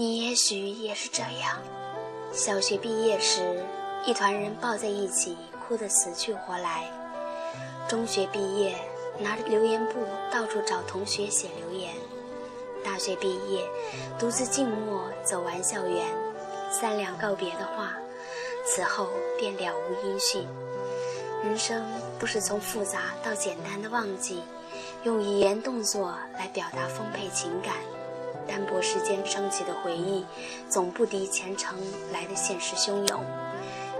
你也许也是这样：小学毕业时，一团人抱在一起，哭得死去活来；中学毕业，拿着留言簿到处找同学写留言；大学毕业，独自静默走完校园，三两告别的话，此后便了无音讯。人生不是从复杂到简单的忘记，用语言动作来表达丰沛情感，单薄时间升起的回忆，总不敌前程来的现实汹涌。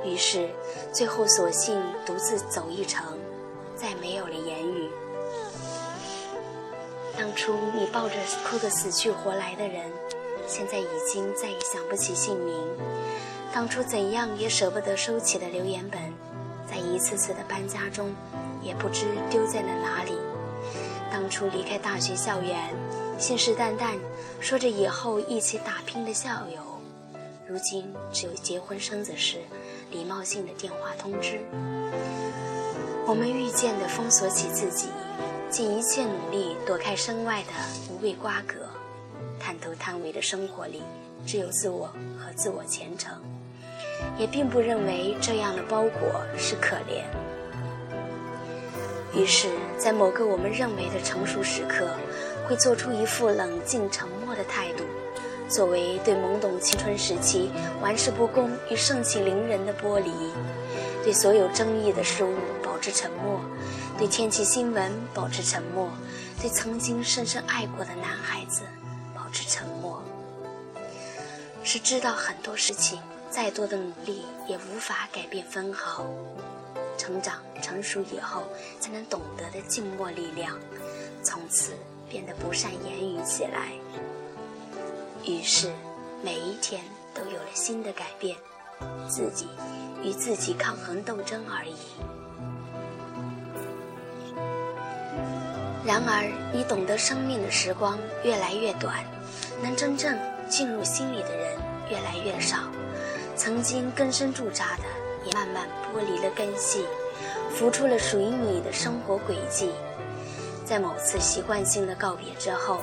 于是，最后索性独自走一程，再没有了言语。当初你抱着哭得死去活来的人，现在已经再也想不起姓名。当初怎样也舍不得收起的留言本。在一次次的搬家中，也不知丢在了哪里。当初离开大学校园，信誓旦旦说着以后一起打拼的校友，如今只有结婚生子时礼貌性的电话通知。我们愈渐地封锁起自己，尽一切努力躲开身外的无谓瓜葛。探头探尾的生活里，只有自我和自我前程。也并不认为这样的包裹是可怜。于是，在某个我们认为的成熟时刻，会做出一副冷静沉默的态度，作为对懵懂青春时期玩世不恭与盛气凌人的剥离，对所有争议的事物保持沉默，对天气新闻保持沉默，对曾经深深爱过的男孩子保持沉默，是知道很多事情。再多的努力也无法改变分毫。成长成熟以后，才能懂得的静默力量，从此变得不善言语起来。于是，每一天都有了新的改变，自己与自己抗衡斗争而已。然而，你懂得生命的时光越来越短，能真正进入心里的人越来越少。曾经根深驻扎的，也慢慢剥离了根系，浮出了属于你的生活轨迹。在某次习惯性的告别之后，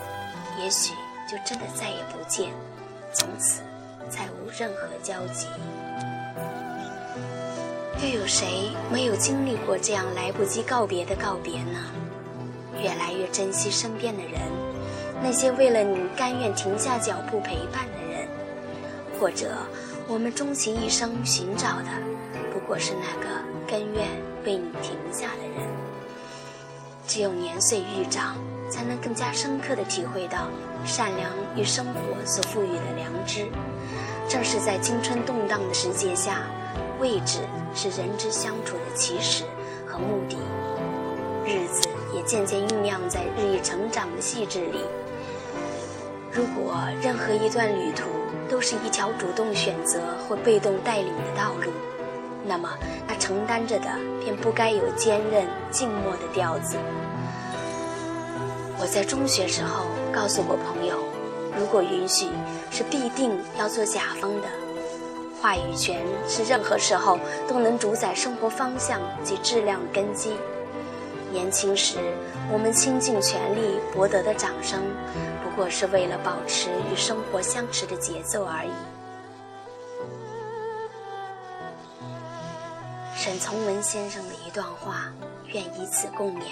也许就真的再也不见，从此再无任何交集。又有谁没有经历过这样来不及告别的告别呢？越来越珍惜身边的人，那些为了你甘愿停下脚步陪伴的人，或者。我们终其一生寻找的，不过是那个甘愿为你停下的人。只有年岁愈长，才能更加深刻地体会到善良与生活所赋予的良知。正是在青春动荡的世界下，位置是人之相处的起始和目的。日子也渐渐酝酿在日益成长的细致里。如果任何一段旅途，都是一条主动选择或被动带领的道路，那么他承担着的便不该有坚韧静默的调子。我在中学时候告诉过朋友，如果允许，是必定要做甲方的。话语权是任何时候都能主宰生活方向及质量根基。年轻时，我们倾尽全力博得的掌声。不过是为了保持与生活相持的节奏而已。沈从文先生的一段话，愿以此共勉。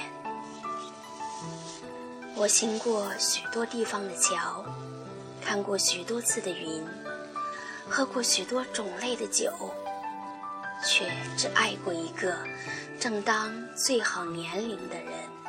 我行过许多地方的桥，看过许多次的云，喝过许多种类的酒，却只爱过一个正当最好年龄的人。